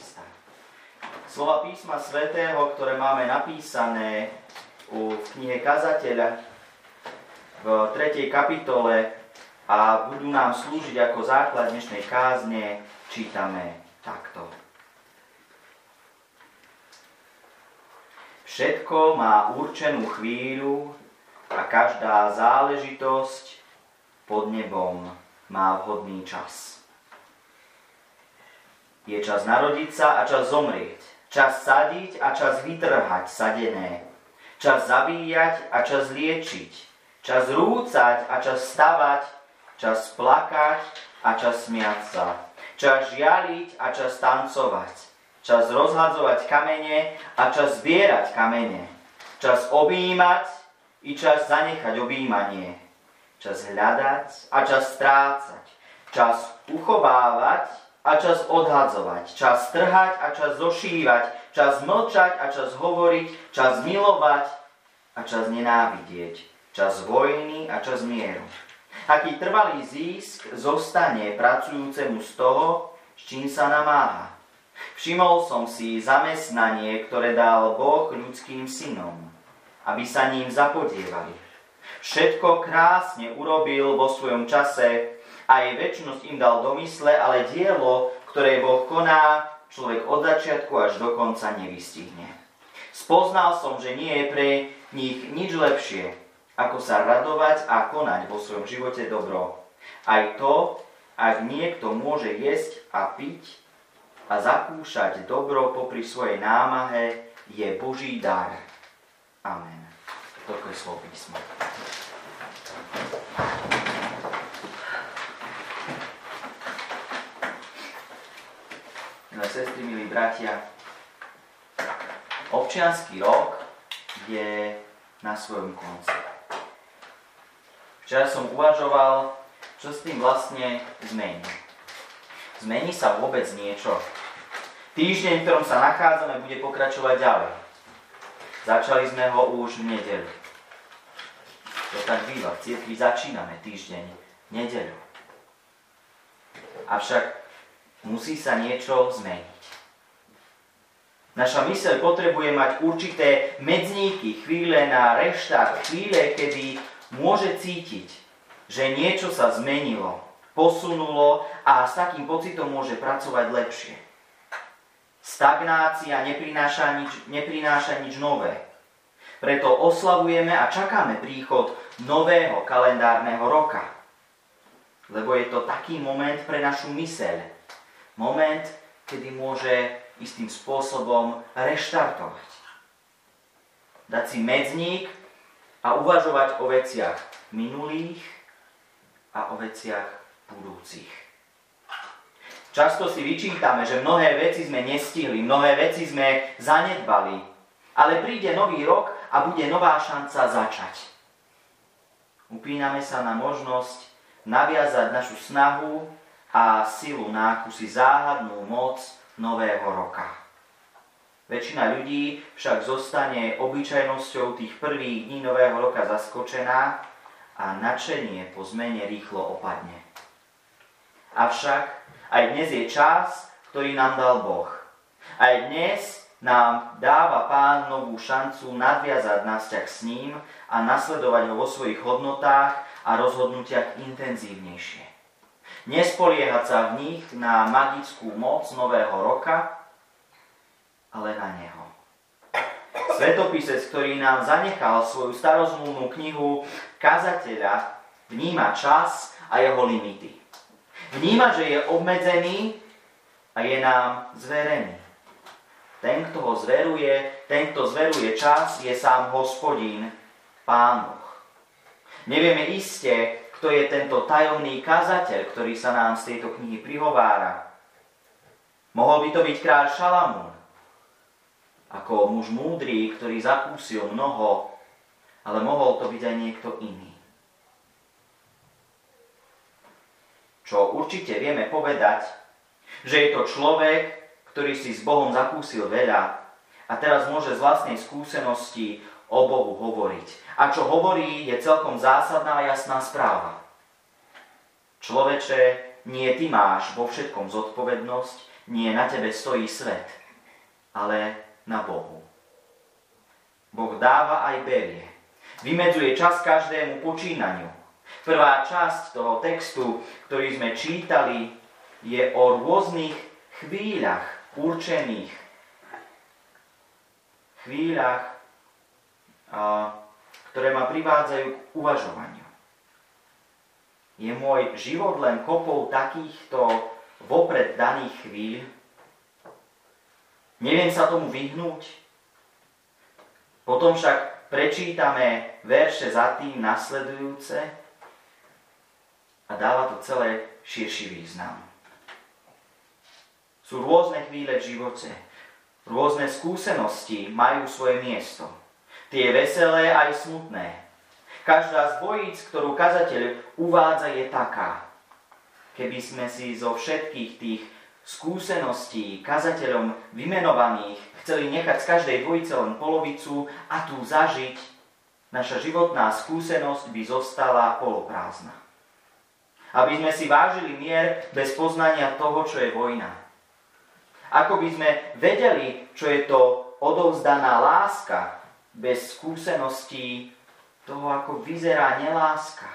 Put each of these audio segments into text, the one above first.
Krista. Slova písma svätého, ktoré máme napísané v knihe Kazateľa v 3. kapitole a budú nám slúžiť ako základ dnešnej kázne, čítame takto. Všetko má určenú chvíľu a každá záležitosť pod nebom má vhodný čas. Je čas narodiť sa a čas zomrieť. Čas sadiť a čas vytrhať sadené. Čas zabíjať a čas liečiť. Čas rúcať a čas stavať. Čas plakať a čas smiať sa. Čas žialiť a čas tancovať. Čas rozhadzovať kamene a čas zbierať kamene. Čas objímať i čas zanechať objímanie. Čas hľadať a čas strácať. Čas uchovávať a čas odhadzovať, čas trhať a čas zošívať, čas mlčať a čas hovoriť, čas milovať a čas nenávidieť, čas vojny a čas mieru. Aký trvalý zisk zostane pracujúcemu z toho, s čím sa namáha. Všimol som si zamestnanie, ktoré dal Boh ľudským synom, aby sa ním zapodievali. Všetko krásne urobil vo svojom čase aj väčšnosť im dal do mysle, ale dielo, ktoré Boh koná, človek od začiatku až do konca nevystihne. Spoznal som, že nie je pre nich nič lepšie, ako sa radovať a konať vo svojom živote dobro. Aj to, ak niekto môže jesť a piť a zakúšať dobro popri svojej námahe, je Boží dar. Amen. Toto je slovo písma. Sestry, milí bratia, občianský rok je na svojom konci. Včera som uvažoval, čo s tým vlastne zmení. Zmení sa vôbec niečo. Týždeň, v ktorom sa nachádzame, bude pokračovať ďalej. Začali sme ho už v nedelu. To tak býva. V cirkvi začíname týždeň, nedelu. Avšak musí sa niečo zmeniť. Naša myseľ potrebuje mať určité medzníky, chvíle na reštart, chvíle, kedy môže cítiť, že niečo sa zmenilo, posunulo a s takým pocitom môže pracovať lepšie. Stagnácia neprináša nič, neprináša nič nové. Preto oslavujeme a čakáme príchod nového kalendárneho roka. Lebo je to taký moment pre našu myseľ, moment, kedy môže istým spôsobom reštartovať. Dať si medzník a uvažovať o veciach minulých a o veciach budúcich. Často si vyčítame, že mnohé veci sme nestihli, mnohé veci sme zanedbali, ale príde nový rok a bude nová šanca začať. Upíname sa na možnosť naviazať našu snahu a silu na akúsi záhadnú moc nového roka. Väčšina ľudí však zostane obyčajnosťou tých prvých dní nového roka zaskočená a nadšenie po zmene rýchlo opadne. Avšak aj dnes je čas, ktorý nám dal Boh. Aj dnes nám dáva Pán novú šancu nadviazať nás vzťah s ním a nasledovať ho vo svojich hodnotách a rozhodnutiach intenzívnejšie nespoliehať sa v nich na magickú moc nového roka, ale na Neho. Svetopisec, ktorý nám zanechal svoju starozmluvnú knihu kazateľa, vníma čas a jeho limity. Vníma, že je obmedzený a je nám zverený. Ten, kto ho zveruje, ten, kto zveruje čas, je sám hospodín, pánoch. Nevieme iste, kto je tento tajomný kazateľ, ktorý sa nám z tejto knihy prihovára. Mohol by to byť kráľ Šalamún, ako muž múdry, ktorý zakúsil mnoho, ale mohol to byť aj niekto iný. Čo určite vieme povedať, že je to človek, ktorý si s Bohom zakúsil veľa a teraz môže z vlastnej skúsenosti o Bohu hovoriť. A čo hovorí, je celkom zásadná a jasná správa. Človeče, nie ty máš vo všetkom zodpovednosť, nie na tebe stojí svet, ale na Bohu. Boh dáva aj berie. Vymedzuje čas každému počínaniu. Prvá časť toho textu, ktorý sme čítali, je o rôznych chvíľach určených. Chvíľach, ktoré ma privádzajú k uvažovaniu. Je môj život len kopou takýchto vopred daných chvíľ? Neviem sa tomu vyhnúť? Potom však prečítame verše za tým nasledujúce a dáva to celé širší význam. Sú rôzne chvíle v živote, rôzne skúsenosti majú svoje miesto. Tie veselé aj smutné. Každá z dvojíc, ktorú kazateľ uvádza, je taká. Keby sme si zo všetkých tých skúseností kazateľom vymenovaných chceli nechať z každej dvojice len polovicu a tu zažiť, naša životná skúsenosť by zostala poloprázdna. Aby sme si vážili mier bez poznania toho, čo je vojna. Ako by sme vedeli, čo je to odovzdaná láska bez skúseností toho, ako vyzerá neláska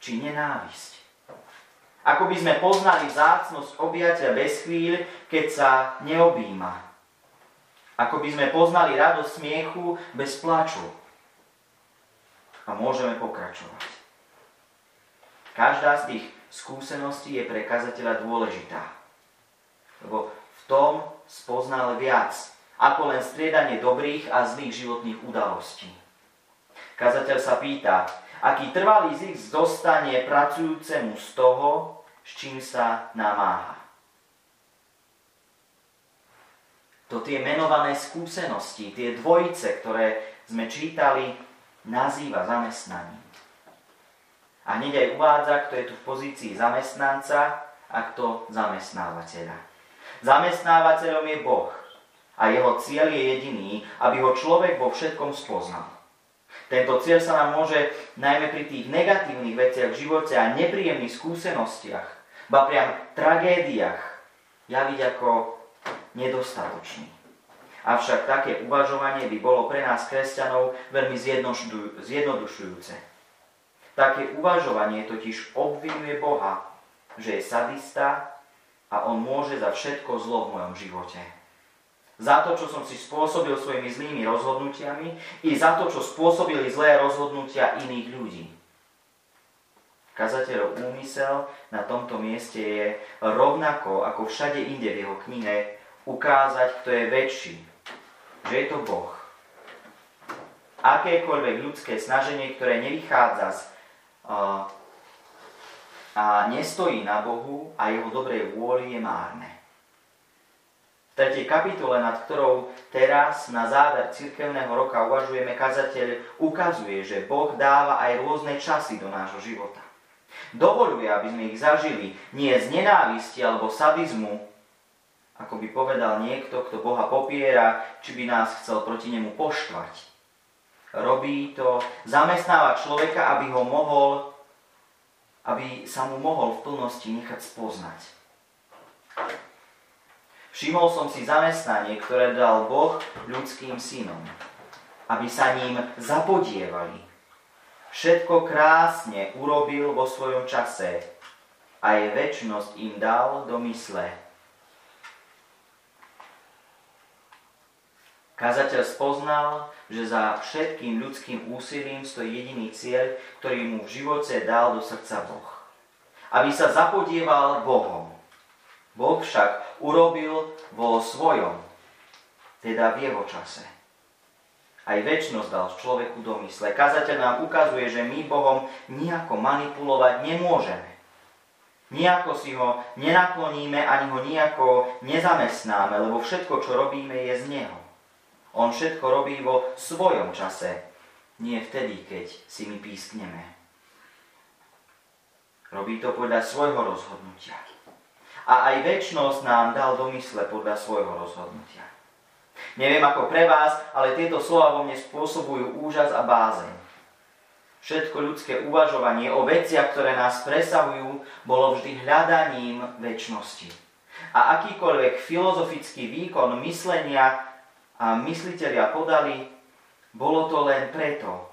či nenávisť. Ako by sme poznali zácnosť objatia bez chvíľ, keď sa neobíma. Ako by sme poznali radosť smiechu bez plaču. A môžeme pokračovať. Každá z tých skúseností je pre kazateľa dôležitá. Lebo v tom spoznal viac, ako len striedanie dobrých a zlých životných udalostí. Kazateľ sa pýta, aký trvalý zisk zostane pracujúcemu z toho, s čím sa namáha. To tie menované skúsenosti, tie dvojice, ktoré sme čítali, nazýva zamestnaním. A hneď aj uvádza, kto je tu v pozícii zamestnanca a kto zamestnávateľa. Zamestnávateľom je Boh a jeho cieľ je jediný, aby ho človek vo všetkom spoznal. Tento cieľ sa nám môže najmä pri tých negatívnych veciach v živote a nepríjemných skúsenostiach, ba priam tragédiách, javiť ako nedostatočný. Avšak také uvažovanie by bolo pre nás kresťanov veľmi zjednodušujúce. Také uvažovanie totiž obvinuje Boha, že je sadista a on môže za všetko zlo v mojom živote za to, čo som si spôsobil svojimi zlými rozhodnutiami i za to, čo spôsobili zlé rozhodnutia iných ľudí. Kazateľov úmysel na tomto mieste je rovnako ako všade inde v jeho knihe ukázať, kto je väčší, že je to Boh. Akékoľvek ľudské snaženie, ktoré nevychádza z, uh, a nestojí na Bohu a jeho dobrej vôli je márne. 3. kapitole, nad ktorou teraz na záver cirkevného roka uvažujeme, kazateľ ukazuje, že Boh dáva aj rôzne časy do nášho života. Dovoluje, aby sme ich zažili nie z nenávisti alebo sadizmu, ako by povedal niekto, kto Boha popiera, či by nás chcel proti nemu poštvať. Robí to, zamestnáva človeka, aby ho mohol, aby sa mu mohol v plnosti nechať spoznať. Všimol som si zamestnanie, ktoré dal Boh ľudským synom, aby sa ním zapodievali. Všetko krásne urobil vo svojom čase a je väčnosť im dal do mysle. Kazateľ spoznal, že za všetkým ľudským úsilím stojí jediný cieľ, ktorý mu v živote dal do srdca Boh. Aby sa zapodieval Bohom. Boh však urobil vo svojom, teda v jeho čase. Aj väčšnosť dal človeku do mysle. Kazateľ nám ukazuje, že my Bohom nejako manipulovať nemôžeme. Nijako si ho nenakloníme, ani ho nejako nezamestnáme, lebo všetko, čo robíme, je z Neho. On všetko robí vo svojom čase, nie vtedy, keď si my pískneme. Robí to podľa svojho rozhodnutia a aj väčšnosť nám dal do mysle podľa svojho rozhodnutia. Neviem ako pre vás, ale tieto slova vo mne spôsobujú úžas a bázeň. Všetko ľudské uvažovanie o veciach, ktoré nás presahujú, bolo vždy hľadaním väčšnosti. A akýkoľvek filozofický výkon myslenia a mysliteľia podali, bolo to len preto,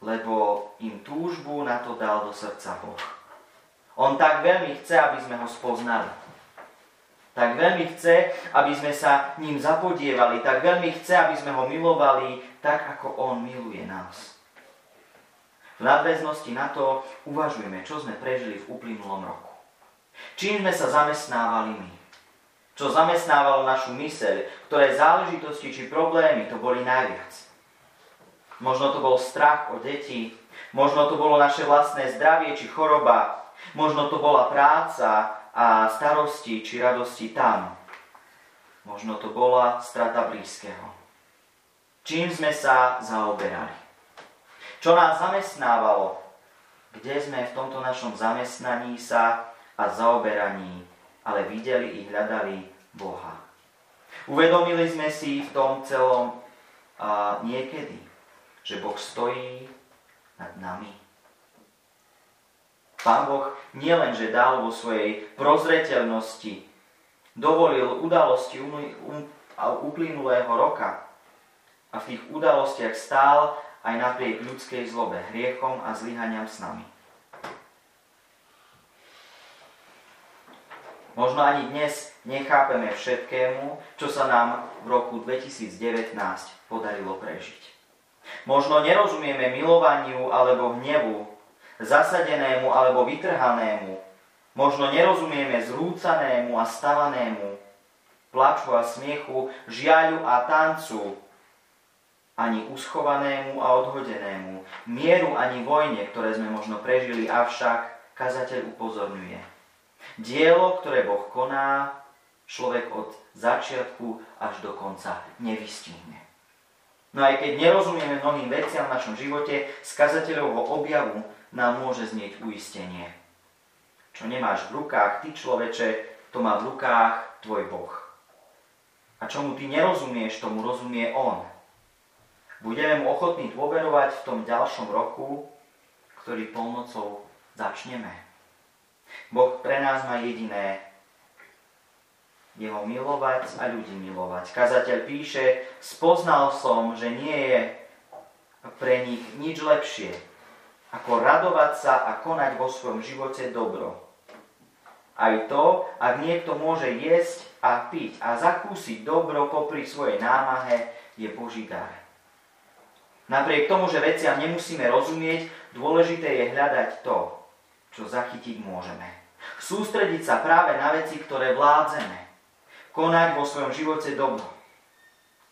lebo im túžbu na to dal do srdca Boh. On tak veľmi chce, aby sme ho spoznali. Tak veľmi chce, aby sme sa ním zapodievali. Tak veľmi chce, aby sme ho milovali tak, ako on miluje nás. V nadväznosti na to uvažujme, čo sme prežili v uplynulom roku. Čím sme sa zamestnávali my? Čo zamestnávalo našu myseľ? Ktoré záležitosti či problémy to boli najviac? Možno to bol strach o deti, možno to bolo naše vlastné zdravie či choroba, možno to bola práca a starosti či radosti tam. Možno to bola strata blízkeho. Čím sme sa zaoberali? Čo nás zamestnávalo? Kde sme v tomto našom zamestnaní sa a zaoberaní, ale videli i hľadali Boha. Uvedomili sme si v tom celom a niekedy, že Boh stojí nad nami. Pán Boh nielenže dal vo svojej prozreteľnosti, dovolil udalosti uplynulého roka a v tých udalostiach stál aj napriek ľudskej zlobe, hriechom a zlyhaniam s nami. Možno ani dnes nechápeme všetkému, čo sa nám v roku 2019 podarilo prežiť. Možno nerozumieme milovaniu alebo hnevu, zasadenému alebo vytrhanému. Možno nerozumieme zrúcanému a stavanému, plaču a smiechu, žiaľu a tancu, ani uschovanému a odhodenému, mieru ani vojne, ktoré sme možno prežili, avšak kazateľ upozorňuje. Dielo, ktoré Boh koná, človek od začiatku až do konca nevystihne. No aj keď nerozumieme mnohým veciam v našom živote, z kazateľovho objavu nám môže znieť uistenie. Čo nemáš v rukách, ty človeče, to má v rukách tvoj Boh. A čomu ty nerozumieš, tomu rozumie On. Budeme mu ochotní dôverovať v tom ďalšom roku, ktorý polnocou začneme. Boh pre nás má jediné jeho milovať a ľudí milovať. Kazateľ píše, spoznal som, že nie je pre nich nič lepšie, ako radovať sa a konať vo svojom živote dobro. Aj to, ak niekto môže jesť a piť a zakúsiť dobro popri svojej námahe, je Boží dar. Napriek tomu, že veciam nemusíme rozumieť, dôležité je hľadať to, čo zachytiť môžeme. Sústrediť sa práve na veci, ktoré vládzeme. Konať vo svojom živote dobro.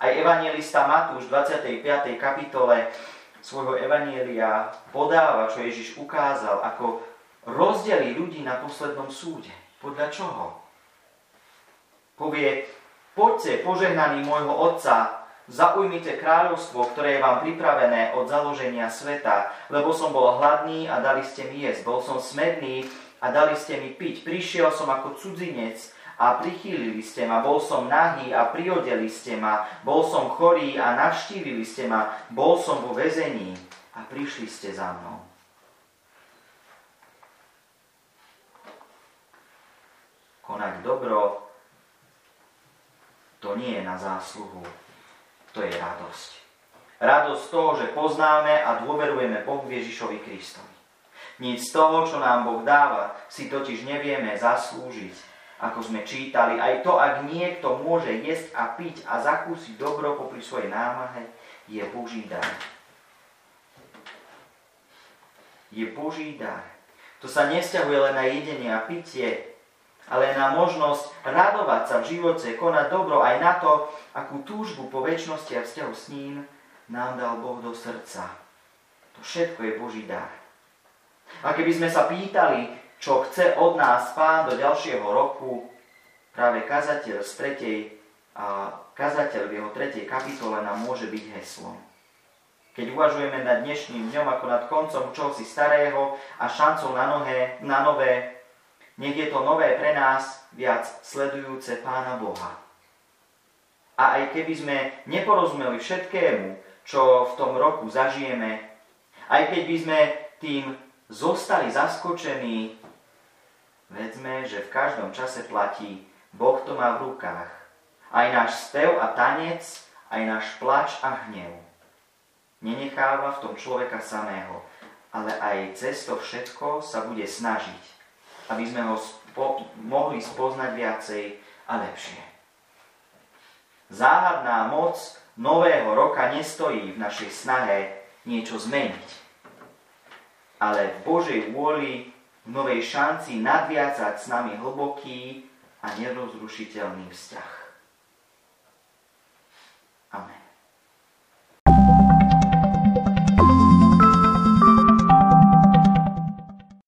Aj evangelista Matúš v 25. kapitole svojho evanielia podáva, čo Ježiš ukázal, ako rozdeli ľudí na poslednom súde. Podľa čoho? Povie, poďte požehnaní môjho Otca, Zaujmite kráľovstvo, ktoré je vám pripravené od založenia sveta, lebo som bol hladný a dali ste mi jesť, bol som smedný a dali ste mi piť, prišiel som ako cudzinec a prichýlili ste ma, bol som nahý a priodeli ste ma, bol som chorý a navštívili ste ma, bol som vo väzení a prišli ste za mnou. Konať dobro, to nie je na zásluhu to je radosť. Radosť toho, že poznáme a dôverujeme Bohu Ježišovi Kristovi. Nic z toho, čo nám Boh dáva, si totiž nevieme zaslúžiť, ako sme čítali. Aj to, ak niekto môže jesť a piť a zakúsiť dobro popri svojej námahe, je Boží dar. Je Boží dar. To sa nesťahuje len na jedenie a pitie, ale na možnosť radovať sa v živote, konať dobro aj na to, akú túžbu po väčšnosti a vzťahu s ním nám dal Boh do srdca. To všetko je Boží dar. A keby sme sa pýtali, čo chce od nás Pán do ďalšieho roku, práve kazateľ z tretej, a kazateľ v jeho tretej kapitole nám môže byť heslom. Keď uvažujeme nad dnešným dňom ako nad koncom čohosi starého a šancou na, nohe, na nové, nech je to nové pre nás viac sledujúce Pána Boha. A aj keby sme neporozumeli všetkému, čo v tom roku zažijeme, aj keď by sme tým zostali zaskočení, vedzme, že v každom čase platí Boh to má v rukách. Aj náš spev a tanec, aj náš plač a hnev. Nenecháva v tom človeka samého, ale aj cez to všetko sa bude snažiť, aby sme ho spo- mohli spoznať viacej a lepšie. Záhadná moc nového roka nestojí v našej snahe niečo zmeniť, ale v Božej vôli novej šanci nadviazať s nami hlboký a nerozrušiteľný vzťah. Amen.